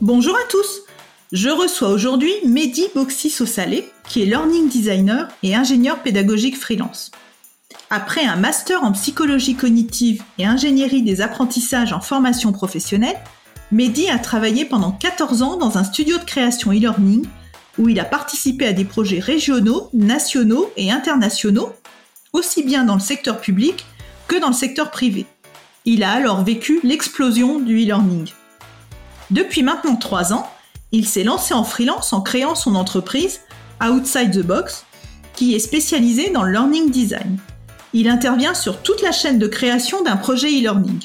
Bonjour à tous Je reçois aujourd'hui Mehdi Boxy Sossalé, qui est learning designer et ingénieur pédagogique freelance. Après un master en psychologie cognitive et ingénierie des apprentissages en formation professionnelle, Mehdi a travaillé pendant 14 ans dans un studio de création e-learning où il a participé à des projets régionaux, nationaux et internationaux, aussi bien dans le secteur public que dans le secteur privé. Il a alors vécu l'explosion du e-learning. Depuis maintenant trois ans, il s'est lancé en freelance en créant son entreprise Outside the Box, qui est spécialisée dans le learning design. Il intervient sur toute la chaîne de création d'un projet e-learning.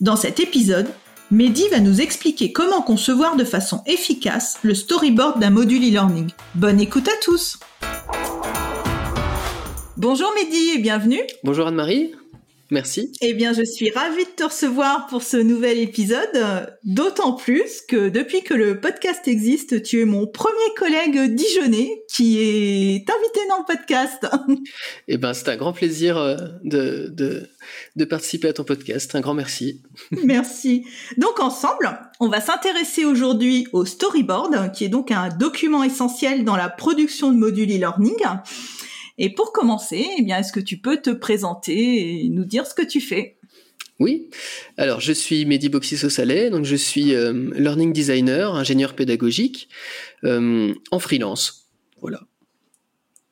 Dans cet épisode, Mehdi va nous expliquer comment concevoir de façon efficace le storyboard d'un module e-learning. Bonne écoute à tous Bonjour Mehdi et bienvenue Bonjour Anne-Marie Merci. Eh bien, je suis ravie de te recevoir pour ce nouvel épisode, d'autant plus que depuis que le podcast existe, tu es mon premier collègue dijonnais qui est invité dans le podcast. Eh ben, c'est un grand plaisir euh, de, de, de participer à ton podcast. Un grand merci. merci. Donc, ensemble, on va s'intéresser aujourd'hui au storyboard, qui est donc un document essentiel dans la production de modules e-learning. Et pour commencer, eh bien, est-ce que tu peux te présenter et nous dire ce que tu fais? Oui, alors je suis Mehdi Boxiso Saleh, donc je suis euh, learning designer, ingénieur pédagogique euh, en freelance. Voilà.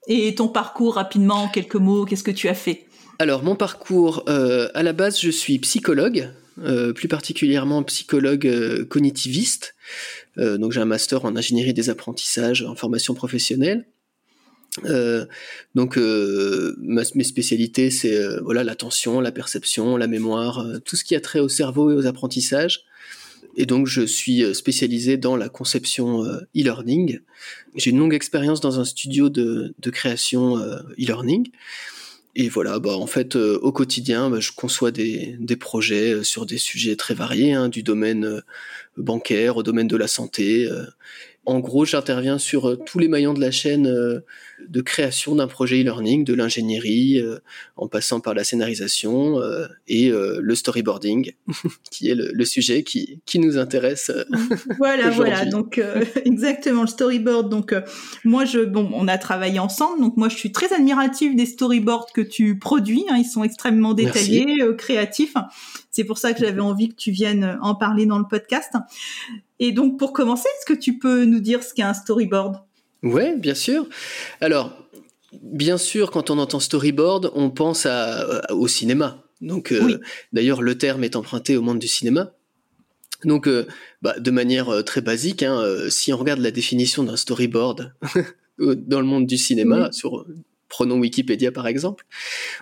Et ton parcours rapidement, en quelques mots, qu'est-ce que tu as fait? Alors mon parcours, euh, à la base je suis psychologue, plus particulièrement psychologue cognitiviste. donc j'ai un master en ingénierie des apprentissages en formation professionnelle. Euh, donc euh, mes spécialités c'est euh, voilà l'attention, la perception, la mémoire, tout ce qui a trait au cerveau et aux apprentissages. Et donc je suis spécialisé dans la conception e-learning. J'ai une longue expérience dans un studio de, de création e-learning. Et voilà, bah, en fait, au quotidien, bah, je conçois des, des, projets sur des sujets très variés, hein, du domaine bancaire au domaine de la santé, en gros, j'interviens sur euh, tous les maillons de la chaîne euh, de création d'un projet e-learning, de l'ingénierie, euh, en passant par la scénarisation et le storyboarding, qui est le, sujet qui, qui, nous intéresse. voilà, voilà. Donc exactement le storyboard. Donc moi, je, bon, on a travaillé ensemble. Donc moi, je suis très admirative des storyboards que tu produis. Hein. ils sont extrêmement détaillés, créatifs. C'est pour ça que j'avais envie que tu viennes en parler dans le podcast. Et donc, pour commencer, est-ce que tu peux nous dire ce qu'est un storyboard? Oui, bien sûr. Alors, bien sûr, quand on entend storyboard, on pense au cinéma. Donc, euh, d'ailleurs, le terme est emprunté au monde du cinéma. Donc, euh, bah, de manière euh, très basique, hein, si on regarde la définition d'un storyboard dans le monde du cinéma, sur, prenons Wikipédia par exemple,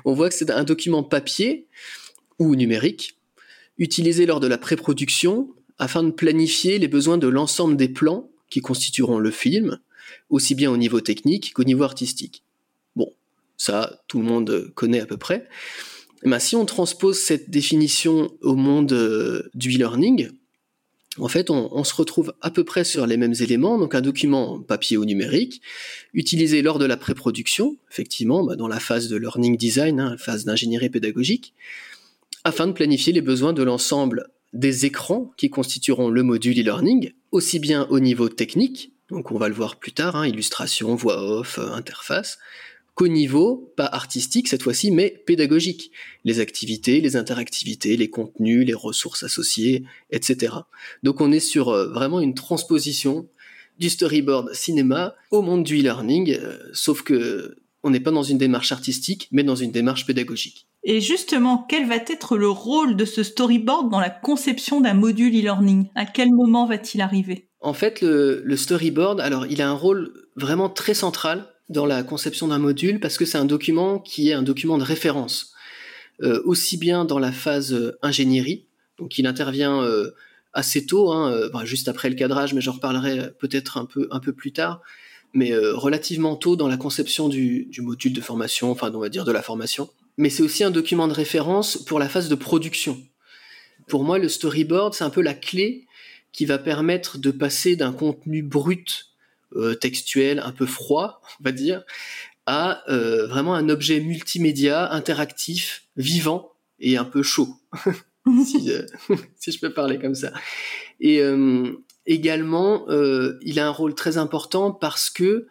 on voit que c'est un document papier ou numérique utilisé lors de la pré-production afin de planifier les besoins de l'ensemble des plans qui constitueront le film, aussi bien au niveau technique qu'au niveau artistique. Bon, ça, tout le monde connaît à peu près. Mais si on transpose cette définition au monde euh, du e-learning, en fait, on, se retrouve à peu près sur les mêmes éléments, donc un document papier ou numérique, utilisé lors de la pré-production, effectivement, bah, dans la phase de learning design, hein, phase d'ingénierie pédagogique, afin de planifier les besoins de l'ensemble des écrans qui constitueront le module e-learning, aussi bien au niveau technique, donc on va le voir plus tard, hein, illustration, voix off, euh, interface, qu'au niveau, pas artistique cette fois-ci, mais pédagogique. Les activités, les interactivités, les contenus, les ressources associées, etc. Donc on est sur euh, vraiment une transposition du storyboard cinéma au monde du e-learning, euh, sauf que on n'est pas dans une démarche artistique, mais dans une démarche pédagogique. Et justement, quel va être le rôle de ce storyboard dans la conception d'un module e-learning? À quel moment va-t-il arriver? En fait, le, storyboard, alors, il a un rôle vraiment très central dans la conception d'un module parce que c'est un document qui est un document de référence, euh, aussi bien dans la phase ingénierie, Donc il intervient assez tôt, hein, juste après le cadrage, mais j'en reparlerai peut-être un peu, un peu plus tard, mais relativement tôt dans la conception du, module de formation, enfin on va dire de la formation. Mais c'est aussi un document de référence pour la phase de production. Pour moi, le storyboard, c'est un peu la clé qui va permettre de passer d'un contenu brut, euh, textuel, un peu froid, on va dire, à euh, vraiment un objet multimédia, interactif, vivant et un peu chaud, si, euh, si, je peux parler comme ça. Et également, il a un rôle très important parce que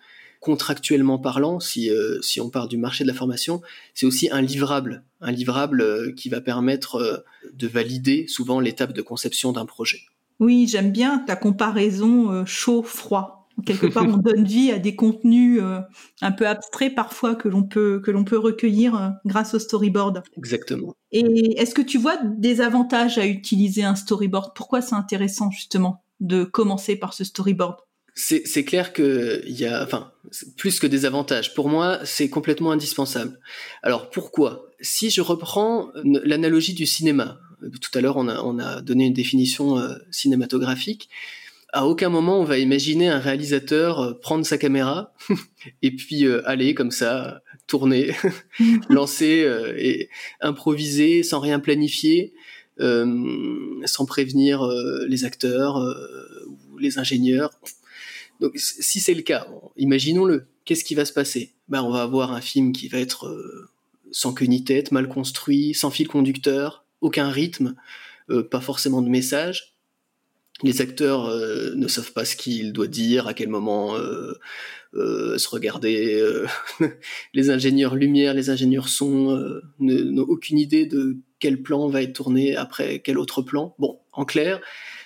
contractuellement parlant, si, si on parle du marché de la formation, c'est aussi un livrable, un livrable qui va permettre de valider souvent l'étape de conception d'un projet. Oui, j'aime bien ta comparaison euh, chaud-froid. Quelque part, on donne vie à des contenus euh, un peu abstraits parfois que l'on peut que l'on peut recueillir euh, grâce au storyboard. Exactement. Et est-ce que tu vois des avantages à utiliser un storyboard? Pourquoi c'est intéressant justement de commencer par ce storyboard? C'est clair qu'il y a, enfin, plus que des avantages. Pour moi, c'est complètement indispensable. Alors pourquoi? Si je reprends l'analogie du cinéma, tout à l'heure, on a, donné une définition euh, cinématographique. À aucun moment, on va imaginer un réalisateur euh, prendre sa caméra et puis euh, aller comme ça, tourner, lancer et improviser sans rien planifier, sans prévenir les acteurs ou les ingénieurs. Donc, si c'est le cas, imaginons-le. Qu'est-ce qui va se passer? Ben, on va avoir un film qui va être sans queue ni tête, mal construit, sans fil conducteur, aucun rythme, euh, pas forcément de message. Les acteurs euh, ne savent pas ce qu'il doit dire, à quel moment euh, se regarder. les ingénieurs lumière, les ingénieurs son n'ont aucune idée de quel plan va être tourné après quel autre plan. Bon, en clair,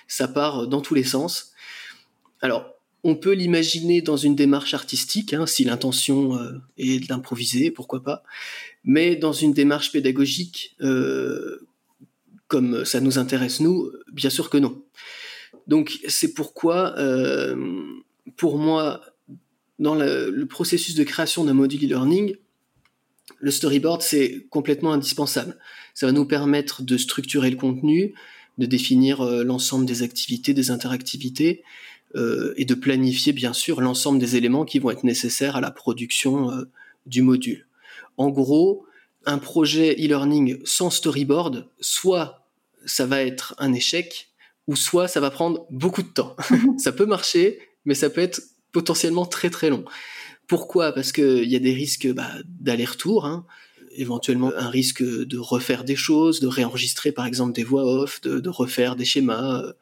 ça part dans tous les sens. Alors, on peut l'imaginer dans une démarche artistique, hein, si l'intention est d'improviser, pourquoi pas. Mais dans une démarche pédagogique, comme ça nous intéresse nous Bien sûr que non. Donc c'est pourquoi, euh, pour moi, dans le, processus de création d'un module e-learning, le storyboard, c'est complètement indispensable. Ça va nous permettre de structurer le contenu, de définir euh, l'ensemble des activités, des interactivités, euh, et de planifier, bien sûr, l'ensemble des éléments qui vont être nécessaires à la production du module. En gros, un projet e-learning sans storyboard, soit ça va être un échec, ou soit ça va prendre beaucoup de temps. ça peut marcher, mais ça peut être potentiellement très très long. Pourquoi? Parce qu'il y a des risques bah, d'aller-retour, hein. éventuellement un risque de refaire des choses, de réenregistrer par exemple des voix off, de, refaire des schémas, euh,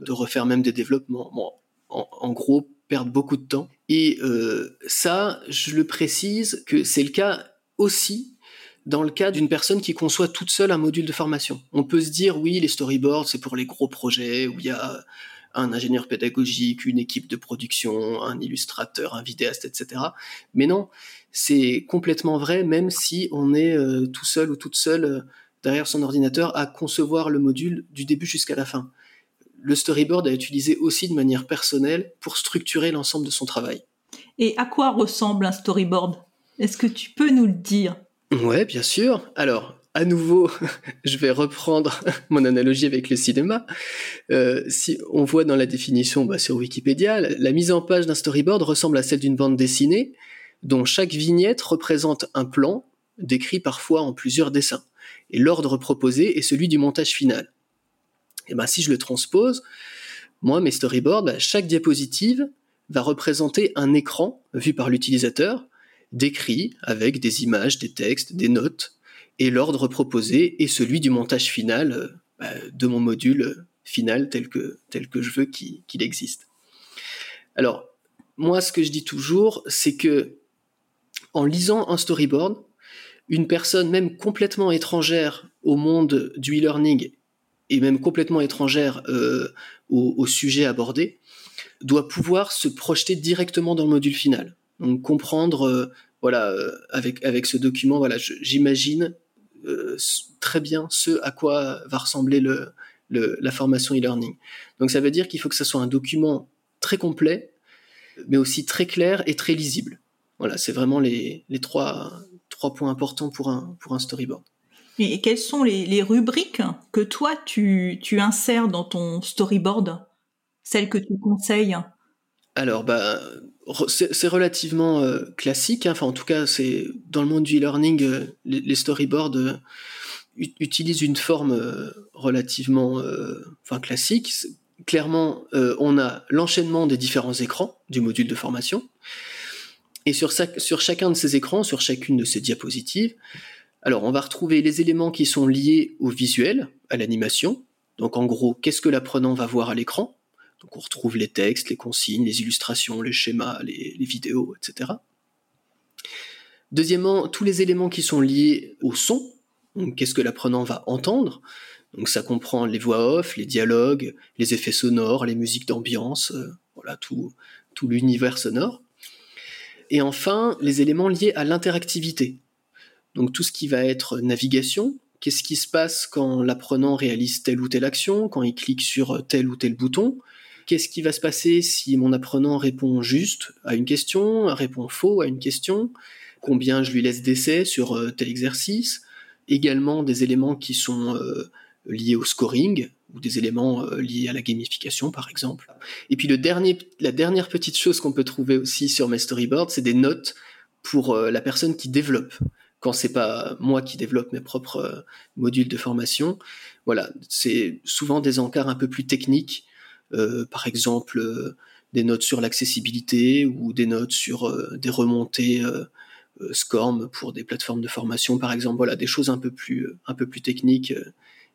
de refaire même des développements. Bon, en, gros, perdre beaucoup de temps. Et euh, ça, je le précise que c'est le cas aussi dans le cas d'une personne qui conçoit toute seule un module de formation. On peut se dire, oui, les storyboards, c'est pour les gros projets où il y a un ingénieur pédagogique, une équipe de production, un illustrateur, un vidéaste, etc. Mais non, c'est complètement vrai, même si on est euh, tout seul ou toute seule euh, derrière son ordinateur à concevoir le module du début jusqu'à la fin. Le storyboard est utilisé aussi de manière personnelle pour structurer l'ensemble de son travail. Et à quoi ressemble un storyboard? Est-ce que tu peux nous le dire? Ouais, bien sûr. Alors, à nouveau, je vais reprendre mon analogie avec le cinéma. Euh, si on voit dans la définition bah, sur Wikipédia, la, mise en page d'un storyboard ressemble à celle d'une bande dessinée, dont chaque vignette représente un plan, décrit parfois en plusieurs dessins. Et l'ordre proposé est celui du montage final. Et ben, si je le transpose, moi, mes storyboards, bah, chaque diapositive va représenter un écran vu par l'utilisateur décrit avec des images, des textes, des notes, et l'ordre proposé est celui du montage final euh, bah, de mon module final tel que, tel que je veux qu'il existe. Alors, moi, ce que je dis toujours, c'est que en lisant un storyboard, une personne même complètement étrangère au monde du e-learning et même complètement étrangère euh, au, sujet abordé, doit pouvoir se projeter directement dans le module final. Donc comprendre, euh, voilà, euh, avec avec ce document, voilà, j'imagine très bien ce à quoi va ressembler le, la formation e-learning. Donc ça veut dire qu'il faut que ce soit un document très complet, mais aussi très clair et très lisible. Voilà, c'est vraiment les, les trois, trois points importants pour un, pour un storyboard. Et quelles sont les, rubriques que toi tu, tu insères dans ton storyboard? Celles que tu conseilles? Alors, bah, c'est relativement euh, classique. Hein. Enfin, en tout cas, c'est dans le monde du e-learning, euh, les, storyboards euh, utilisent une forme relativement, enfin, classique. Clairement, on a l'enchaînement des différents écrans du module de formation. Et sur, sur chacun de ces écrans, sur chacune de ces diapositives, alors on va retrouver les éléments qui sont liés au visuel, à l'animation. Donc en gros, qu'est-ce que l'apprenant va voir à l'écran? Donc on retrouve les textes, les consignes, les illustrations, les schémas, les, vidéos, etc. Deuxièmement, tous les éléments qui sont liés au son. Qu'est-ce que l'apprenant va entendre? Donc ça comprend les voix off, les dialogues, les effets sonores, les musiques d'ambiance, euh, voilà tout, tout l'univers sonore. Et enfin, les éléments liés à l'interactivité. Donc tout ce qui va être navigation, qu'est-ce qui se passe quand l'apprenant réalise telle ou telle action, quand il clique sur tel ou tel bouton, qu'est-ce qui va se passer si mon apprenant répond juste à une question, répond faux à une question, combien je lui laisse d'essais sur euh, tel exercice, également des éléments qui sont euh, liés au scoring, ou des éléments euh, liés à la gamification par exemple. Et puis la dernière petite chose qu'on peut trouver aussi sur mes storyboards, c'est des notes pour la personne qui développe quand c'est pas moi qui développe mes propres euh, modules de formation. Voilà, c'est souvent des encarts un peu plus techniques, euh, par exemple euh, des notes sur l'accessibilité ou des notes sur des remontées SCORM pour des plateformes de formation, par exemple. Voilà, des choses un peu plus un peu plus techniques,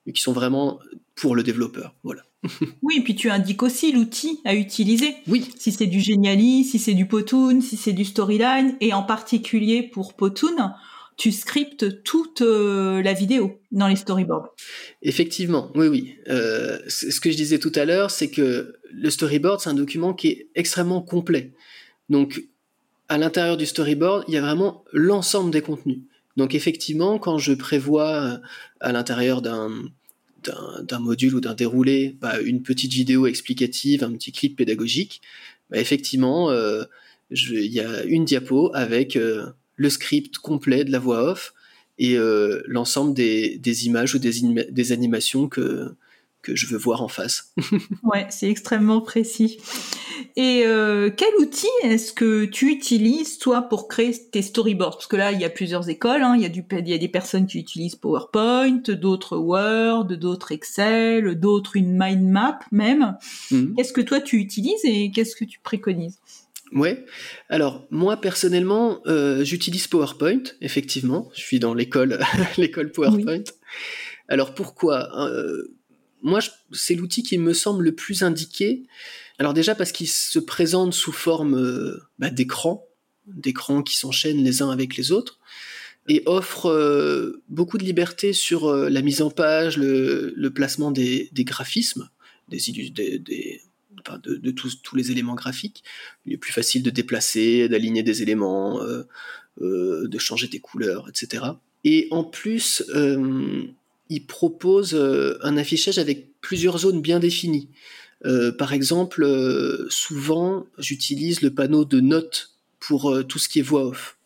mais qui sont vraiment pour le développeur. Voilà. oui, et puis tu indiques aussi l'outil à utiliser. Oui. Si c'est du Geniali, si c'est du Potoon, si c'est du Storyline, et en particulier pour Potoon, tu scriptes toute euh, la vidéo dans les storyboards. Effectivement, oui, oui. Euh, ce que je disais tout à l'heure, c'est que le storyboard, c'est un document qui est extrêmement complet. Donc, à l'intérieur du storyboard, il y a vraiment l'ensemble des contenus. Donc, effectivement, quand je prévois euh, à l'intérieur d'un d'un module ou d'un déroulé bah, une petite vidéo explicative, un petit clip pédagogique, bah, effectivement, il y a une diapo avec le script complet de la voix off et euh, l'ensemble des, images ou des, des animations que, que je veux voir en face. ouais, c'est extrêmement précis. Et euh, quel outil est-ce que tu utilises toi pour créer tes storyboards? Parce que là, il y a plusieurs écoles. Hein. Il, y a du, il y a des personnes qui utilisent PowerPoint, d'autres Word, d'autres Excel, d'autres une mind map même. Mhm. Qu'est-ce que toi tu utilises et qu'est-ce que tu préconises? Ouais. Alors moi personnellement, euh, j'utilise PowerPoint. Effectivement, je suis dans l'école, l'école PowerPoint. Alors pourquoi euh, Moi, c'est l'outil qui me semble le plus indiqué. Alors déjà parce qu'il se présente sous forme euh, bah, d'écran, d'écrans qui s'enchaînent les uns avec les autres, et offre beaucoup de liberté sur la mise en page, le, placement des, graphismes, des, des de, tous, les éléments graphiques. Il est plus facile de déplacer, d'aligner des éléments, euh, euh, de changer des couleurs, etc. Et en plus, euh, il propose un affichage avec plusieurs zones bien définies. par exemple, souvent, j'utilise le panneau de notes pour tout ce qui est voix off.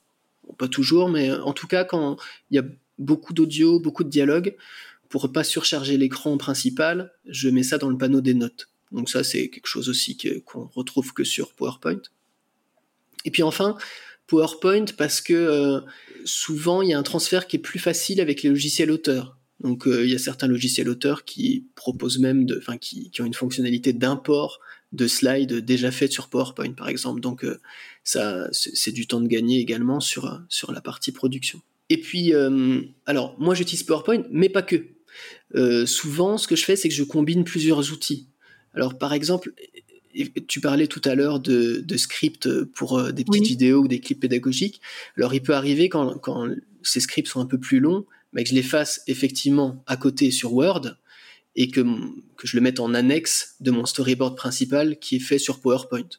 pas toujours, mais en tout cas, quand il y a beaucoup d'audio, beaucoup de dialogue, pour pas surcharger l'écran principal, je mets ça dans le panneau des notes. Donc ça, c'est quelque chose aussi qu'on retrouve que sur PowerPoint. Et puis enfin, PowerPoint parce que euh, souvent il y a un transfert qui est plus facile avec les logiciels auteurs. Donc euh, il y a certains logiciels auteurs qui proposent même, de, enfin qui, ont une fonctionnalité d'import de slides déjà faites sur PowerPoint par exemple. Donc euh, ça, c'est du temps de gagner également sur sur la partie production. Et puis, alors moi j'utilise PowerPoint, mais pas que. souvent, ce que je fais, c'est que je combine plusieurs outils. Alors, par exemple, tu parlais tout à l'heure de, scripts pour euh, des petites vidéos ou des clips pédagogiques. Alors, il peut arriver quand, ces scripts sont un peu plus longs, mais que je les fasse effectivement à côté sur Word et que, je le mette en annexe de mon storyboard principal qui est fait sur PowerPoint.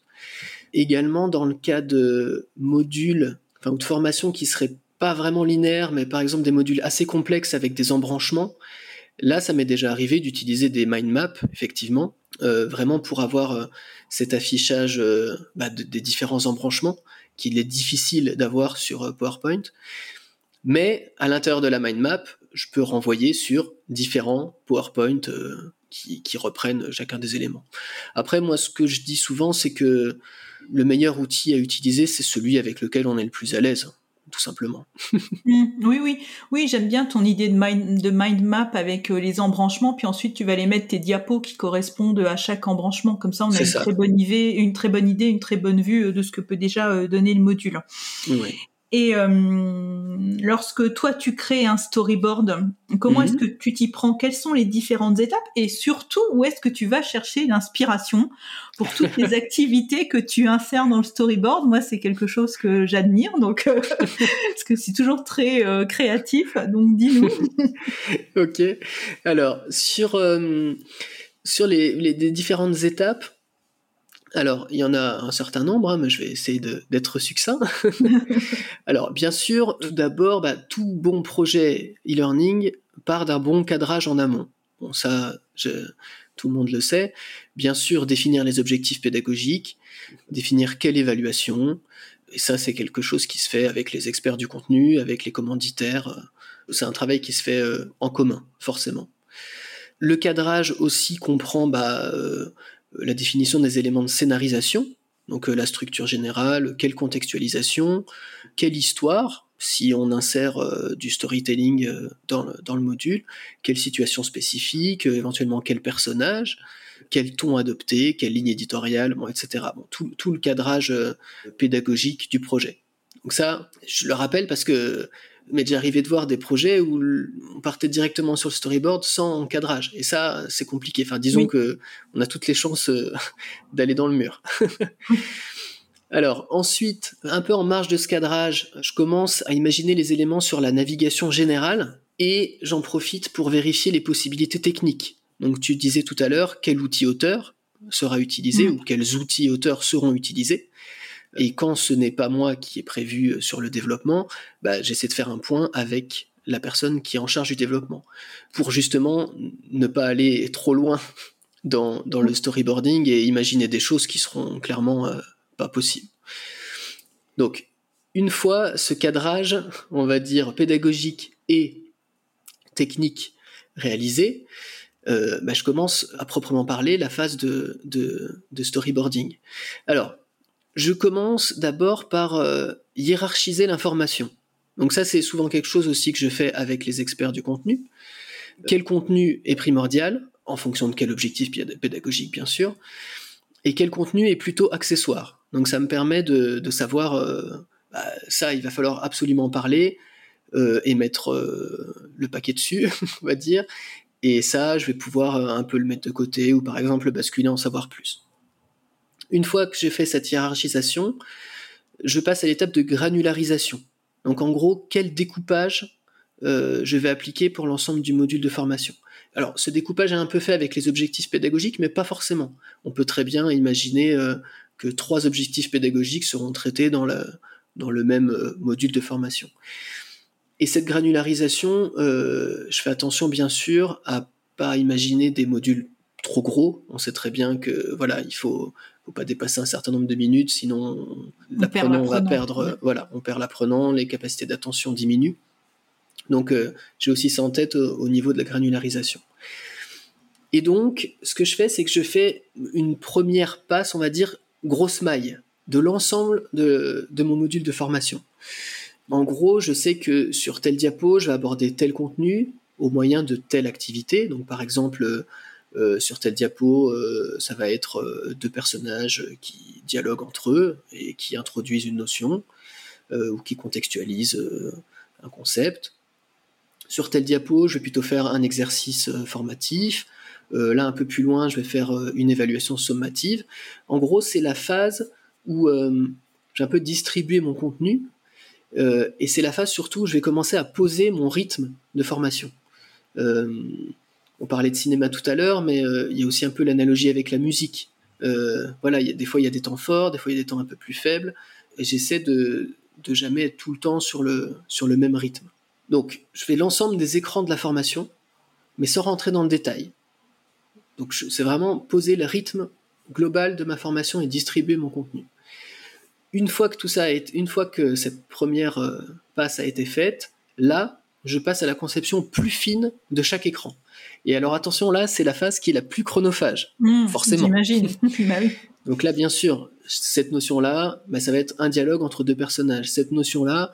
Également, dans le cas de modules ou de formations qui seraient pas vraiment linéaires, mais par exemple des modules assez complexes avec des embranchements, là, ça m'est déjà arrivé d'utiliser des mind maps, effectivement, euh, vraiment pour avoir euh, cet affichage euh, bah, des différents embranchements qu'il est difficile d'avoir sur PowerPoint. Mais à l'intérieur de la mind map, je peux renvoyer sur différents PowerPoint qui, qui, reprennent chacun des éléments. Après, moi, ce que je dis souvent, c'est que le meilleur outil à utiliser, c'est celui avec lequel on est le plus à l'aise tout simplement. Mmh, oui, oui, oui, j'aime bien ton idée de mind, de mind map avec euh, les embranchements, puis ensuite tu vas les mettre tes diapos qui correspondent à chaque embranchement. Comme ça, on a une très bonne idée, une très bonne idée, une très bonne vue euh, de ce que peut déjà euh, donner le module. Oui. Et euh, lorsque toi tu crées un storyboard, comment est-ce mhm. que tu t'y prends? Quelles sont les différentes étapes? Et surtout, où est-ce que tu vas chercher l'inspiration pour toutes les activités que tu insères dans le storyboard? Moi, c'est quelque chose que j'admire, donc euh, parce que c'est toujours très euh, créatif. Donc, dis-nous. ok. Alors sur sur les, les différentes étapes. Alors, il y en a un certain nombre, hein, mais je vais essayer d'être succinct. Alors, bien sûr, tout d'abord, bah, tout bon projet e-learning part d'un bon cadrage en amont. Bon, ça, tout le monde le sait. Bien sûr, définir les objectifs pédagogiques, définir quelle évaluation. Et ça, c'est quelque chose qui se fait avec les experts du contenu, avec les commanditaires. C'est un travail qui se fait euh, en commun, forcément. Le cadrage aussi comprend bah, euh, la définition des éléments de scénarisation, donc euh, la structure générale, quelle contextualisation, quelle histoire, si on insère euh, du storytelling dans, le, module, quelle situation spécifique, éventuellement quel personnage, quel ton adopter, quelle ligne éditoriale, etc. tout, tout, le cadrage pédagogique du projet. Donc ça, je le rappelle parce que m'est déjà arrivé de voir des projets où on partait directement sur le storyboard sans cadrage. Et ça, c'est compliqué. Enfin, disons que on a toutes les chances euh, d'aller dans le mur. Alors ensuite, un peu en marge de ce cadrage, je commence à imaginer les éléments sur la navigation générale et j'en profite pour vérifier les possibilités techniques. Donc tu disais tout à l'heure quel outil auteur sera utilisé mm. ou quels outils auteurs seront utilisés. Et quand ce n'est pas moi qui ai prévu euh, sur le développement, bah, j'essaie de faire un point avec la personne qui est en charge du développement pour justement ne pas aller trop loin dans, le storyboarding et imaginer des choses qui seront clairement euh, pas possibles. Donc, une fois ce cadrage, on va dire pédagogique et technique réalisé, euh, bah, je commence à proprement parler la phase de, de, de storyboarding. Alors, je commence d'abord par euh, hiérarchiser l'information. Donc ça, c'est souvent quelque chose aussi que je fais avec les experts du contenu. Quel contenu est primordial, en fonction de quel objectif pédagogique, bien sûr, et quel contenu est plutôt accessoire. Donc ça me permet de, savoir, euh, bah, ça, il va falloir absolument parler euh, et mettre le paquet dessus, on va dire. Et ça, je vais pouvoir un peu le mettre de côté ou par exemple basculer en savoir plus. Une fois que j'ai fait cette hiérarchisation, je passe à l'étape de granularisation. Donc en gros, quel découpage euh, je vais appliquer pour l'ensemble du module de formation. Alors ce découpage est un peu fait avec les objectifs pédagogiques, mais pas forcément. On peut très bien imaginer euh, que trois objectifs pédagogiques seront traités dans, dans le même euh, module de formation. Et cette granularisation, je fais attention bien sûr à pas imaginer des modules trop gros. On sait très bien que voilà, il faut faut pas dépasser un certain nombre de minutes, sinon l'apprenant va perdre, voilà, on perd l'apprenant, les capacités d'attention diminuent. Donc euh, j'ai aussi ça en tête au, niveau de la granularisation. Et donc ce que je fais, c'est que je fais une première passe, on va dire grosse maille de l'ensemble de, de mon module de formation. En gros, je sais que sur tel diapo, je vais aborder tel contenu au moyen de telle activité. Donc par exemple euh, sur tel diapo, euh, ça va être euh, deux personnages qui dialoguent entre eux et qui introduisent une notion ou qui contextualisent un concept. Sur tel diapo, je vais plutôt faire un exercice formatif. là, un peu plus loin, je vais faire une évaluation sommative. En gros, c'est la phase où j'ai un peu distribué mon contenu et c'est la phase surtout où je vais commencer à poser mon rythme de formation on parlait de cinéma tout à l'heure, mais euh, il y a aussi un peu l'analogie avec la musique. Euh, voilà, des fois il y a des temps forts, des fois il y a des temps un peu plus faibles, et j'essaie de, jamais être tout le temps sur le, même rythme. Donc, je fais l'ensemble des écrans de la formation, mais sans rentrer dans le détail. Donc, c'est vraiment poser le rythme global de ma formation et distribuer mon contenu. Une fois que tout ça été, une fois que cette première euh, passe a été faite, là, je passe à la conception plus fine de chaque écran. Et alors attention, là, c'est la phase qui est la plus chronophage, mmh, forcément. J'imagine. Bah Donc là, bien sûr, cette notion-là, bah, ça va être un dialogue entre deux personnages. Cette notion-là,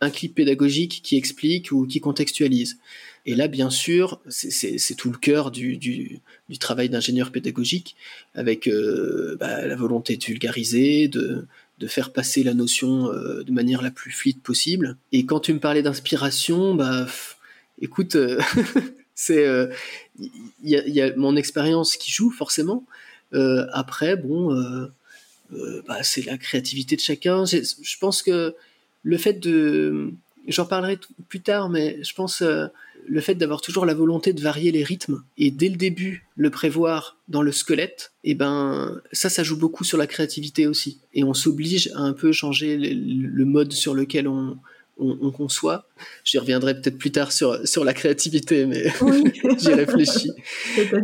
un clip pédagogique qui explique ou qui contextualise. Et là, bien sûr, c'est tout le cœur du, du, travail d'ingénieur pédagogique, avec euh, bah, la volonté de vulgariser, de, de faire passer la notion euh, de manière la plus fluide possible. Et quand tu me parlais d'inspiration, bah, écoute, euh, c'est il y, y, a mon expérience qui joue forcément. après, bon, bah, c'est la créativité de chacun. Je pense que le fait de, j'en parlerai plus tard, mais je pense euh, le fait d'avoir toujours la volonté de varier les rythmes et dès le début le prévoir dans le squelette, et eh ben ça, ça joue beaucoup sur la créativité aussi. Et on s'oblige à un peu changer le, mode sur lequel on, on, conçoit. J'y reviendrai peut-être plus tard sur, sur la créativité, mais j'y réfléchis.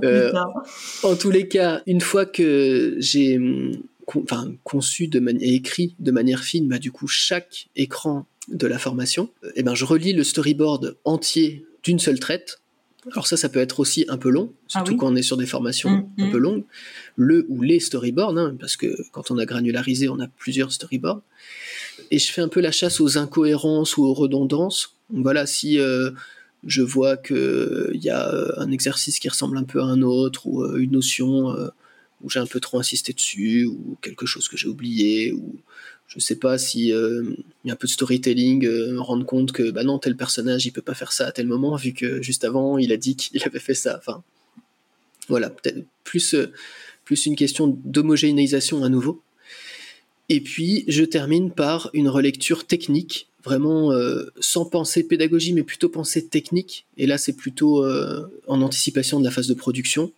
Euh, en tous les cas, une fois que j'ai enfin, conçu de manière écrit de manière fine, bah, du coup, chaque écran de la formation, et eh ben, je relis le storyboard entier d'une seule traite. Alors ça, ça peut être aussi un peu long, surtout ah quand on est sur des formations mm, un peu mm. longues. Le ou les storyboards, hein, parce que quand on a granularisé, on a plusieurs storyboards. Et je fais un peu la chasse aux incohérences ou aux redondances. voilà, si euh, je vois qu'il y a euh, un exercice qui ressemble un peu à un autre, ou euh, une notion où j'ai un peu trop insisté dessus, ou quelque chose que j'ai oublié, ou je sais pas si euh, y a un peu de storytelling, euh, rendre compte que bah non tel personnage il peut pas faire ça à tel moment vu que juste avant il a dit qu'il avait fait ça. Enfin voilà peut-être plus euh, plus une question d'homogénéisation à nouveau. Et puis je termine par une relecture technique, vraiment sans penser pédagogie mais plutôt pensée technique. Et là c'est plutôt en anticipation de la phase de production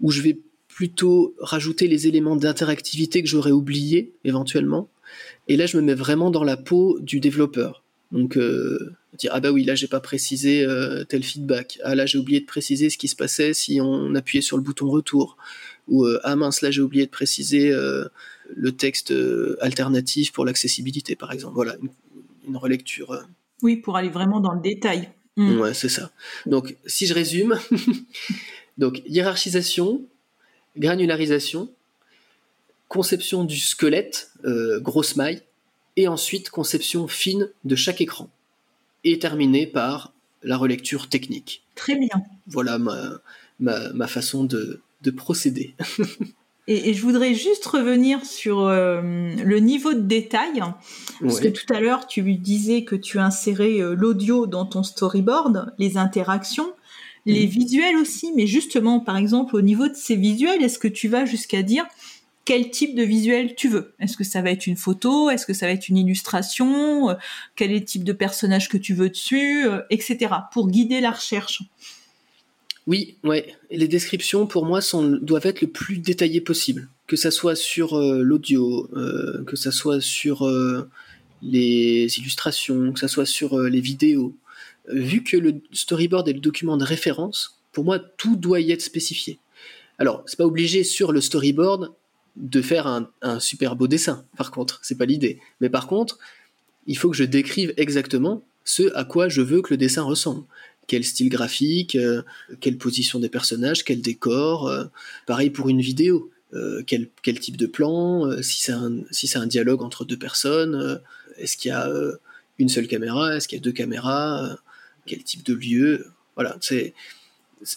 où je vais plutôt rajouter les éléments d'interactivité que j'aurais oubliés éventuellement. Et là, je me mets vraiment dans la peau du développeur. Donc, euh, dire ah bah oui, là j'ai pas précisé euh, tel feedback. Ah là j'ai oublié de préciser ce qui se passait si on appuyait sur le bouton retour. Ou euh, ah mince, là j'ai oublié de préciser le texte alternatif pour l'accessibilité, par exemple. Voilà, une, relecture. Oui, pour aller vraiment dans le détail. Mm. Ouais, c'est ça. Donc, si je résume, donc hiérarchisation, granularisation, conception du squelette, euh, grosse maille, et ensuite conception fine de chaque écran, et terminé par la relecture technique. Très bien. Voilà ma, ma, façon de, de procéder. et, je voudrais juste revenir sur euh, le niveau de détail, parce que tout à l'heure tu disais que tu insérais euh, l'audio dans ton storyboard, les interactions les mm. visuels aussi, mais justement, par exemple, au niveau de ces visuels, est-ce que tu vas jusqu'à dire quel type de visuel tu veux Est-ce que ça va être une photo? Est-ce que ça va être une illustration? Euh, Quel est le type de personnage que tu veux dessus? Euh, Etc. Pour guider la recherche. Oui, ouais. Les descriptions, pour moi, doivent être le plus détaillées possible. Que ça soit sur euh, l'audio, que ça soit sur les illustrations, que ça soit sur les vidéos vu que le storyboard est le document de référence, pour moi, tout doit y être spécifié. Alors, c'est pas obligé sur le storyboard de faire un, super beau dessin, par contre, c'est pas l'idée. Mais par contre, il faut que je décrive exactement ce à quoi je veux que le dessin ressemble. Quel style graphique, euh, quelle position des personnages, quel décor. Euh, pareil pour une vidéo. Euh, quel, type de plan, si c'est un, un, dialogue entre deux personnes, est-ce qu'il y a une seule caméra, est-ce qu'il y a deux caméras, quel type de lieu. Voilà, c'est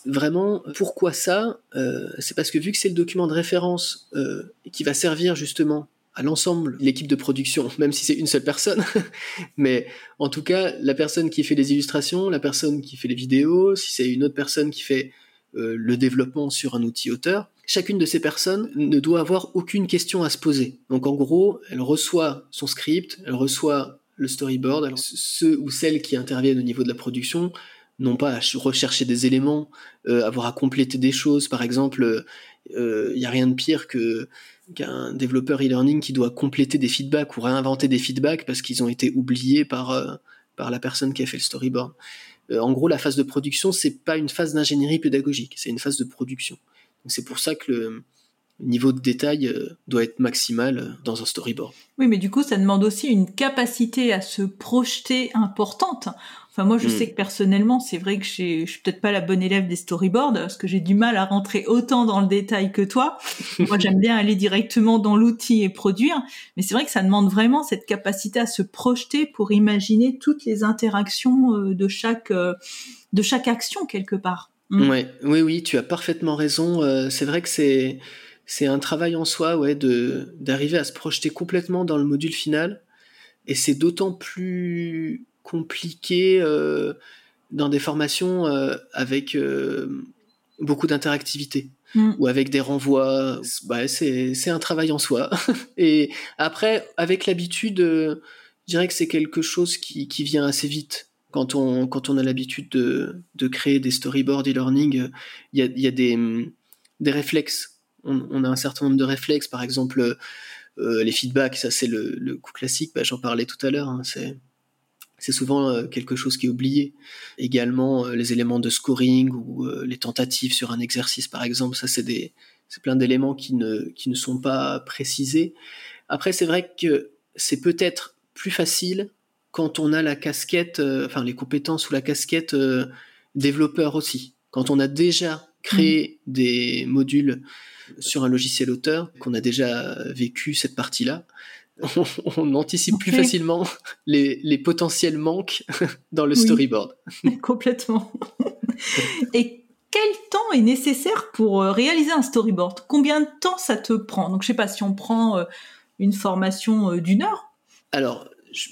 vraiment pourquoi ça euh, C'est parce que vu que c'est le document de référence euh, qui va servir justement à l'ensemble l'équipe de production, même si c'est une seule personne, mais en tout cas la personne qui fait les illustrations, la personne qui fait les vidéos, si c'est une autre personne qui fait euh, le développement sur un outil auteur, chacune de ces personnes ne doit avoir aucune question à se poser. Donc en gros, elle reçoit son script, elle reçoit le storyboard. Ceux ou celles qui interviennent au niveau de la production n'ont pas à rechercher des éléments, euh, avoir à compléter des choses. Par exemple, il euh, n'y a rien de pire qu'un développeur e-learning qui doit compléter des feedbacks ou réinventer des feedbacks parce qu'ils ont été oubliés par, euh, par la personne qui a fait le storyboard. en gros, la phase de production, c'est pas une phase d'ingénierie pédagogique, c'est une phase de production. C'est pour ça que le, niveau de détail doit être maximal dans un storyboard. Oui, mais du coup, ça demande aussi une capacité à se projeter importante. Enfin, moi, je hmm. sais que personnellement, c'est vrai que je suis peut-être pas la bonne élève des storyboards, parce que j'ai du mal à rentrer autant dans le détail que toi. moi, j'aime bien aller directement dans l'outil et produire, mais c'est vrai que ça demande vraiment cette capacité à se projeter pour imaginer toutes les interactions euh, de chaque euh, de chaque action quelque part. Ouais, oui, oui, tu as parfaitement raison. Euh, c'est vrai que c'est c'est un travail en soi, ouais, de d'arriver à se projeter complètement dans le module final. Et c'est d'autant plus compliqué euh, dans des formations euh, avec euh, beaucoup d'interactivité mm. ou avec des renvois. Bah, c'est un travail en soi. Et après, avec l'habitude, je dirais que c'est quelque chose qui, qui vient assez vite quand on, quand on a l'habitude de, de, créer des storyboards e-learning, il y a, y a des, des, réflexes. On, on, a un certain nombre de réflexes, par exemple les feedbacks, ça c'est le, le, coup classique, bah, j'en parlais tout à l'heure, hein, c'est c'est souvent euh, quelque chose qui est oublié. Également, euh, les éléments de scoring ou euh, les tentatives sur un exercice, par exemple, ça c'est des, c'est plein d'éléments qui ne, qui ne sont pas précisés. Après, c'est vrai que c'est peut-être plus facile quand on a la casquette, enfin les compétences ou la casquette développeur aussi. Quand on a déjà créé mmh. des modules sur un logiciel auteur, qu'on a déjà vécu cette partie-là, on, anticipe plus facilement les, potentiels manques dans le storyboard. Complètement. Et quel temps est nécessaire pour euh, réaliser un storyboard? Combien de temps ça te prend? Donc je sais pas si on prend euh, une formation euh, d'une heure? Alors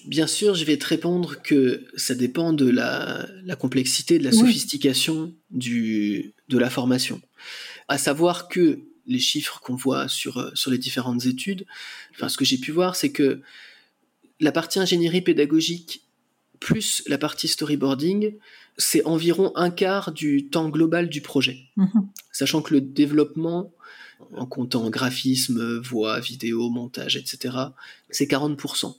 bien sûr, je vais te répondre que ça dépend de la, complexité, de la sophistication du, de la formation. À savoir que les chiffres qu'on voit sur, euh, sur les différentes études, enfin, ce que j'ai pu voir, c'est que la partie ingénierie pédagogique plus la partie storyboarding, c'est environ un quart du temps global du projet. Mhm. Sachant que le développement, en comptant graphisme, voix, vidéo, montage, etc., c'est 40%.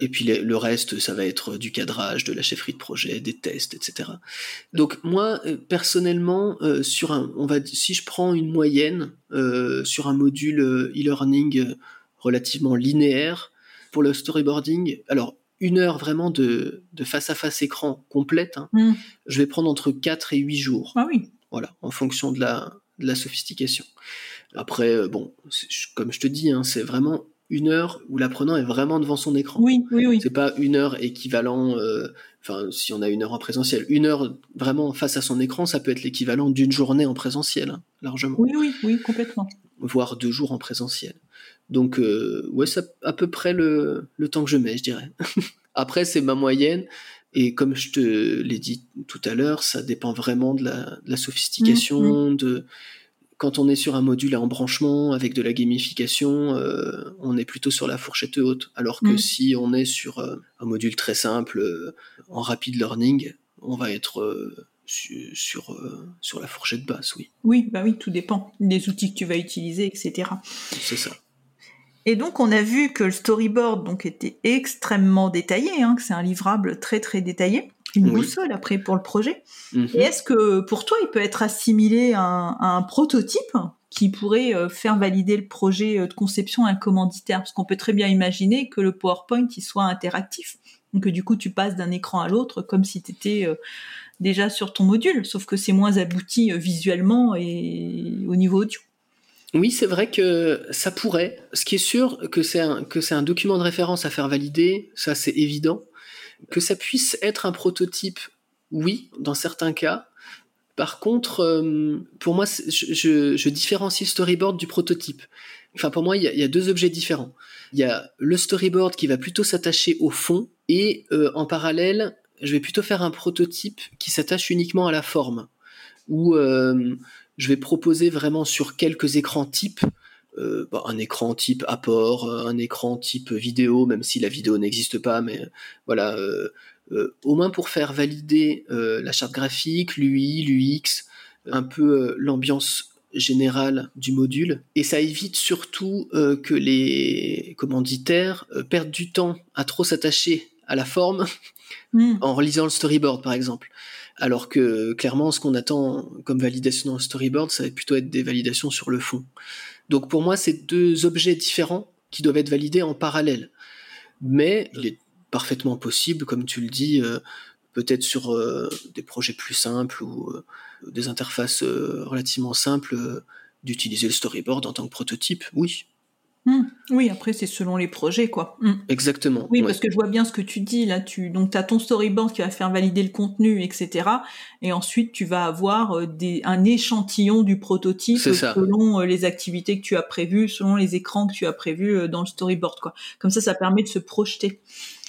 Et puis le reste, ça va être du cadrage, de la chefferie de projet, des tests, etc. Donc moi, euh, personnellement, euh, sur un, on va, si je prends une moyenne euh, sur un module e-learning relativement linéaire pour le storyboarding, alors une heure vraiment de, face à face écran complète, hein, mm. je vais prendre entre 4 et 8 jours. Ah oui. Voilà, en fonction de la, de la sophistication. Après, bon, comme je te dis, hein, c'est vraiment une heure où l'apprenant est vraiment devant son écran. Oui, oui, oui. C'est pas une heure équivalent, euh, enfin, si on a une heure en présentiel, une heure vraiment face à son écran, ça peut être l'équivalent d'une journée en présentiel, hein, largement. Oui, oui, oui, complètement. Voire deux jours en présentiel. Donc, euh, ouais, c'est à peu près le, le temps que je mets, je dirais. Après, c'est ma moyenne. Et comme je te l'ai dit tout à l'heure, ça dépend vraiment de la, de la sophistication, mmh, mmh. de quand on est sur un module à embranchement avec de la gamification, euh, on est plutôt sur la fourchette haute. Alors que mm. si on est sur euh, un module très simple euh, en rapid learning, on va être sur, sur la fourchette basse, oui. Oui, bah oui, tout dépend des outils que tu vas utiliser, etc. C'est ça. Et donc on a vu que le storyboard donc était extrêmement détaillé, hein, que c'est un livrable très très détaillé une boussole après pour le projet. Mhm. Et est-ce que pour toi, il peut être assimilé à un, prototype qui pourrait euh, faire valider le projet euh, de conception à un commanditaire? Parce qu'on peut très bien imaginer que le PowerPoint il soit interactif. Donc que du coup, tu passes d'un écran à l'autre comme si tu étais euh, déjà sur ton module, sauf que c'est moins abouti visuellement et au niveau audio. Oui, c'est vrai que ça pourrait. Ce qui est sûr que c'est un, que c'est un document de référence à faire valider, ça c'est évident. Que ça puisse être un prototype, oui, dans certains cas. Par contre, euh, pour moi, je, différencie le storyboard du prototype. Enfin, pour moi, il y, a, deux objets différents. Il y a le storyboard qui va plutôt s'attacher au fond, et euh, en parallèle, je vais plutôt faire un prototype qui s'attache uniquement à la forme, où euh, je vais proposer vraiment sur quelques écrans types euh, bah, un écran type apport, euh, un écran type vidéo, même si la vidéo n'existe pas, mais voilà, euh, au moins pour faire valider la charte graphique, l'UI, l'UX, un peu l'ambiance générale du module. Et ça évite surtout que les commanditaires perdent du temps à trop s'attacher à la forme hmm. en relisant le storyboard, par exemple. Alors que clairement, ce qu'on attend comme validation dans le storyboard, ça va plutôt être des validations sur le fond. Donc pour moi, c'est deux objets différents qui doivent être validés en parallèle. Mais il est parfaitement possible, comme tu le dis, euh, peut-être sur euh, des projets plus simples ou euh, des interfaces relativement simples, d'utiliser le storyboard en tant que prototype, oui. Hmm. Oui, après c'est selon les projets, quoi. Hmm. Exactement. Oui, parce que je vois bien ce que tu dis là. Tu donc as ton storyboard qui va faire valider le contenu, etc. Et ensuite tu vas avoir euh, des, un échantillon du prototype selon euh, les activités que tu as prévues, selon les écrans que tu as prévus euh, dans le storyboard, quoi. Comme ça, ça permet de se projeter.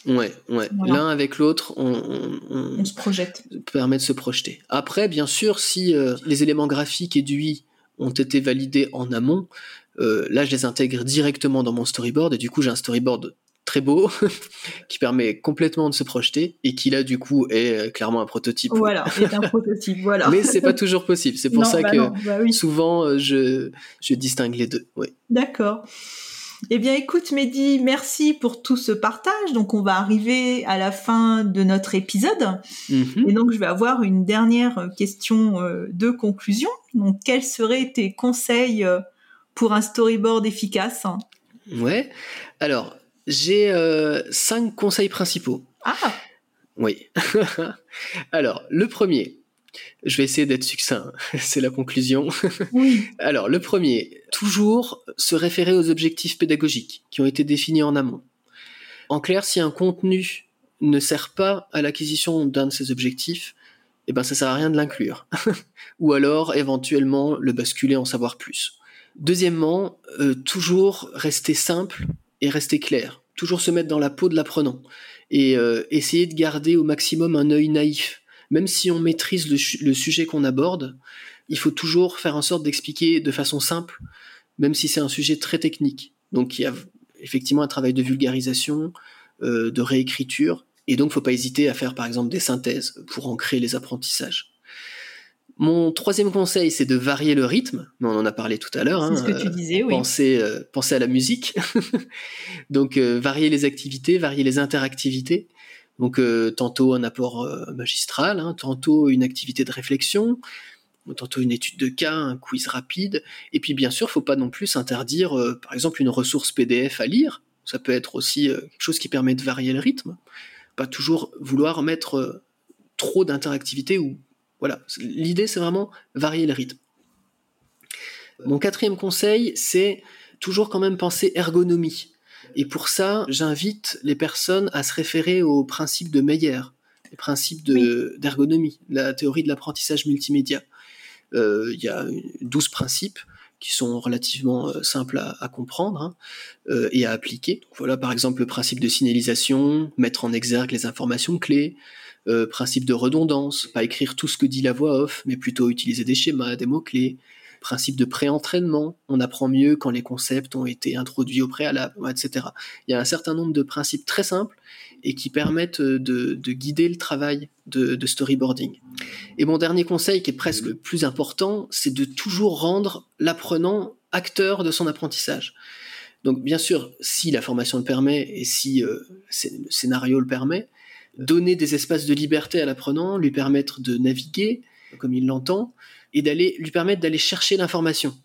Ouais, ouais. L'un avec l'autre, on, on, se projette. Permet de se projeter. Après, bien sûr, si les éléments graphiques et d'UI ont été validés en amont, euh, là, je les intègre directement dans mon storyboard et du coup, j'ai un storyboard très beau qui permet complètement de se projeter et qui là du coup est euh, clairement un prototype. Voilà, est un prototype, voilà. Mais c'est pas toujours possible. C'est pour ça bah que bah souvent euh, je, je distingue les deux. Oui. D'accord. Eh bien, écoute, Mehdi, merci pour tout ce partage. Donc, on va arriver à la fin de notre épisode. Mhm. Et donc, je vais avoir une dernière question de conclusion. Donc, quels seraient tes conseils pour un storyboard efficace Ouais. Alors, j'ai euh, cinq conseils principaux. Ah Oui. Alors, le premier, je vais essayer d'être succinct, c'est la conclusion. Oui. Alors, le premier, toujours se référer aux objectifs pédagogiques qui ont été définis en amont. En clair, si un contenu ne sert pas à l'acquisition d'un de ces objectifs, eh ben ça sert à rien de l'inclure. Ou alors éventuellement le basculer en savoir plus. Deuxièmement, euh, toujours rester simple et rester clair. Toujours se mettre dans la peau de l'apprenant et euh, essayer de garder au maximum un œil naïf. Même si on maîtrise le, sujet qu'on aborde, il faut toujours faire en sorte d'expliquer de façon simple, même si c'est un sujet très technique. Donc il y a effectivement un travail de vulgarisation, euh, de réécriture, et donc il faut pas hésiter à faire par exemple des synthèses pour ancrer les apprentissages. Mon troisième conseil, c'est de varier le rythme. On en a parlé tout à l'heure. C'est ce que tu hein, disais, oui. Penser, euh, à la musique. Donc, euh, varier les activités, varier les interactivités. Donc, euh, tantôt un apport magistral, hein, tantôt une activité de réflexion, tantôt une étude de cas, un quiz rapide. Et puis, bien sûr, faut pas non plus s'interdire, par exemple, une ressource PDF à lire. Ça peut être aussi quelque chose qui permet de varier le rythme. Pas toujours vouloir mettre trop d'interactivité ou voilà, l'idée c'est vraiment varier le rythme. Mon quatrième conseil, c'est toujours quand même penser ergonomie. Et pour ça, j'invite les personnes à se référer au principe de Meyer, les principes d'ergonomie, la théorie de l'apprentissage multimédia. Euh, il y a 12 principes qui sont relativement euh, simples à, comprendre hein, euh, et à appliquer. voilà par exemple le principe de signalisation, mettre en exergue les informations clés, euh, principe de redondance, pas écrire tout ce que dit la voix off, mais plutôt utiliser des schémas, des mots-clés, principe de pré-entraînement, on apprend mieux quand les concepts ont été introduits au préalable, etc. Il y a un certain nombre de principes très simples et qui permettent de, guider le travail de, de, storyboarding. Et mon dernier conseil, qui est presque le plus important, c'est de toujours rendre l'apprenant acteur de son apprentissage. Donc bien sûr, si la formation le permet et si euh, le scénario le permet, donner des espaces de liberté à l'apprenant, lui permettre de naviguer comme il l'entend, et d'aller lui permettre d'aller chercher l'information.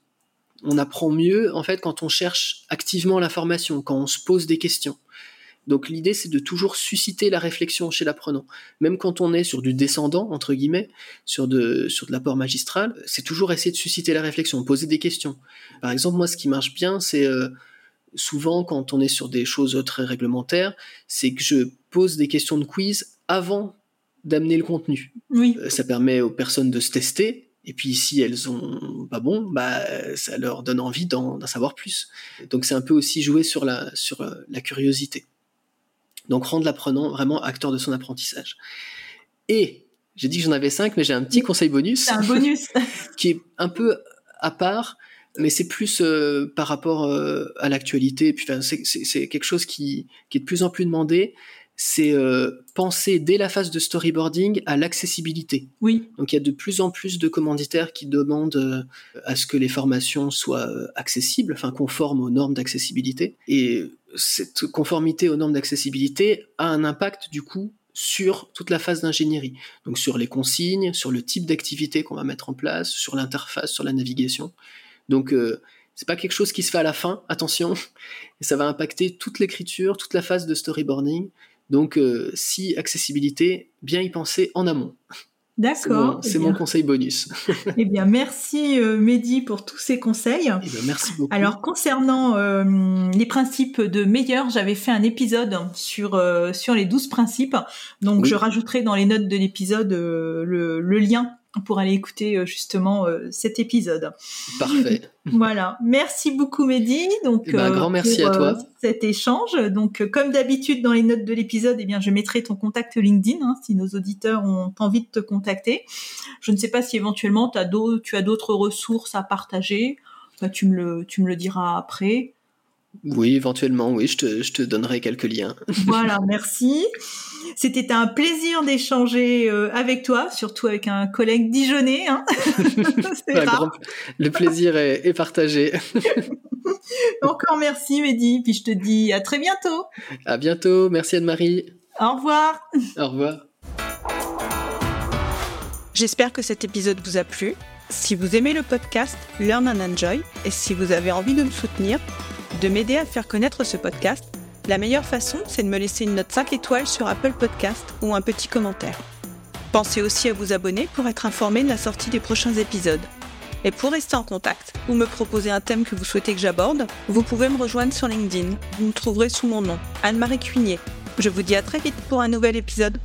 On apprend mieux en fait quand on cherche activement l'information, quand on se pose des questions. Donc l'idée c'est de toujours susciter la réflexion chez l'apprenant, même quand on est sur du descendant entre guillemets, sur de sur de l'apport magistral, c'est toujours essayer de susciter la réflexion, poser des questions. Par exemple moi ce qui marche bien c'est euh, souvent quand on est sur des choses très réglementaires, c'est que je pose des questions de quiz avant d'amener le contenu. Oui. Euh, ça permet aux personnes de se tester. Et puis si elles ont pas bon, bah ça leur donne envie d'en savoir plus. Donc c'est un peu aussi jouer sur la sur euh, la curiosité. Donc rendre l'apprenant vraiment acteur de son apprentissage. Et j'ai dit que j'en avais cinq, mais j'ai un petit conseil bonus. C'est un bonus. qui est un peu à part, mais c'est plus euh, par rapport euh, à l'actualité. Puis c'est quelque chose qui, qui, est de plus en plus demandé. C'est euh, penser dès la phase de storyboarding à l'accessibilité. Oui. Donc il y a de plus en plus de commanditaires qui demandent à ce que les formations soient accessibles, enfin conformes aux normes d'accessibilité. Et cette conformité aux normes d'accessibilité a un impact du coup sur toute la phase d'ingénierie, donc sur les consignes, sur le type d'activité qu'on va mettre en place, sur l'interface, sur la navigation. Donc, euh, C'est pas quelque chose qui se fait à la fin, attention. Et ça va impacter toute l'écriture, toute la phase de storyboarding. Donc, euh, si accessibilité, bien y penser en amont. D'accord. C'est mon, conseil bonus. eh bien, merci euh, Mehdi pour tous ces conseils. Eh bien, merci beaucoup. Alors, concernant euh, les principes de meilleur, j'avais fait un épisode sur euh, sur les 12 principes. Donc, je rajouterai dans les notes de l'épisode le, le lien pour aller écouter euh, justement euh, cet épisode. Parfait. voilà. Merci beaucoup Mehdi. Donc eh ben, grand merci à toi. cet échange. Donc comme d'habitude dans les notes de l'épisode, eh bien je mettrai ton contact LinkedIn hein, si nos auditeurs ont envie de te contacter. Je ne sais pas si éventuellement as tu as d'autres ressources à partager. tu me le tu me le diras après. Oui, éventuellement, oui, je te, je te donnerai quelques liens. voilà, merci. C'était un plaisir d'échanger euh, avec toi, surtout avec un collègue dijonnais. Hein. le plaisir est, est partagé. Encore merci, Mehdi. Puis je te dis à très bientôt. À bientôt. Merci Anne-Marie. Au revoir. Au revoir. J'espère que cet épisode vous a plu. Si vous aimez le podcast Learn and Enjoy et si vous avez envie de me soutenir, de m'aider à faire connaître ce podcast, la meilleure façon, c'est de me laisser une note 5 étoiles sur Apple Podcast ou un petit commentaire. Pensez aussi à vous abonner pour être informé de la sortie des prochains épisodes. Et pour rester en contact ou me proposer un thème que vous souhaitez que j'aborde, vous pouvez me rejoindre sur LinkedIn. Vous me trouverez sous mon nom, Anne-Marie Cuigné. Je vous dis à très vite pour un nouvel épisode.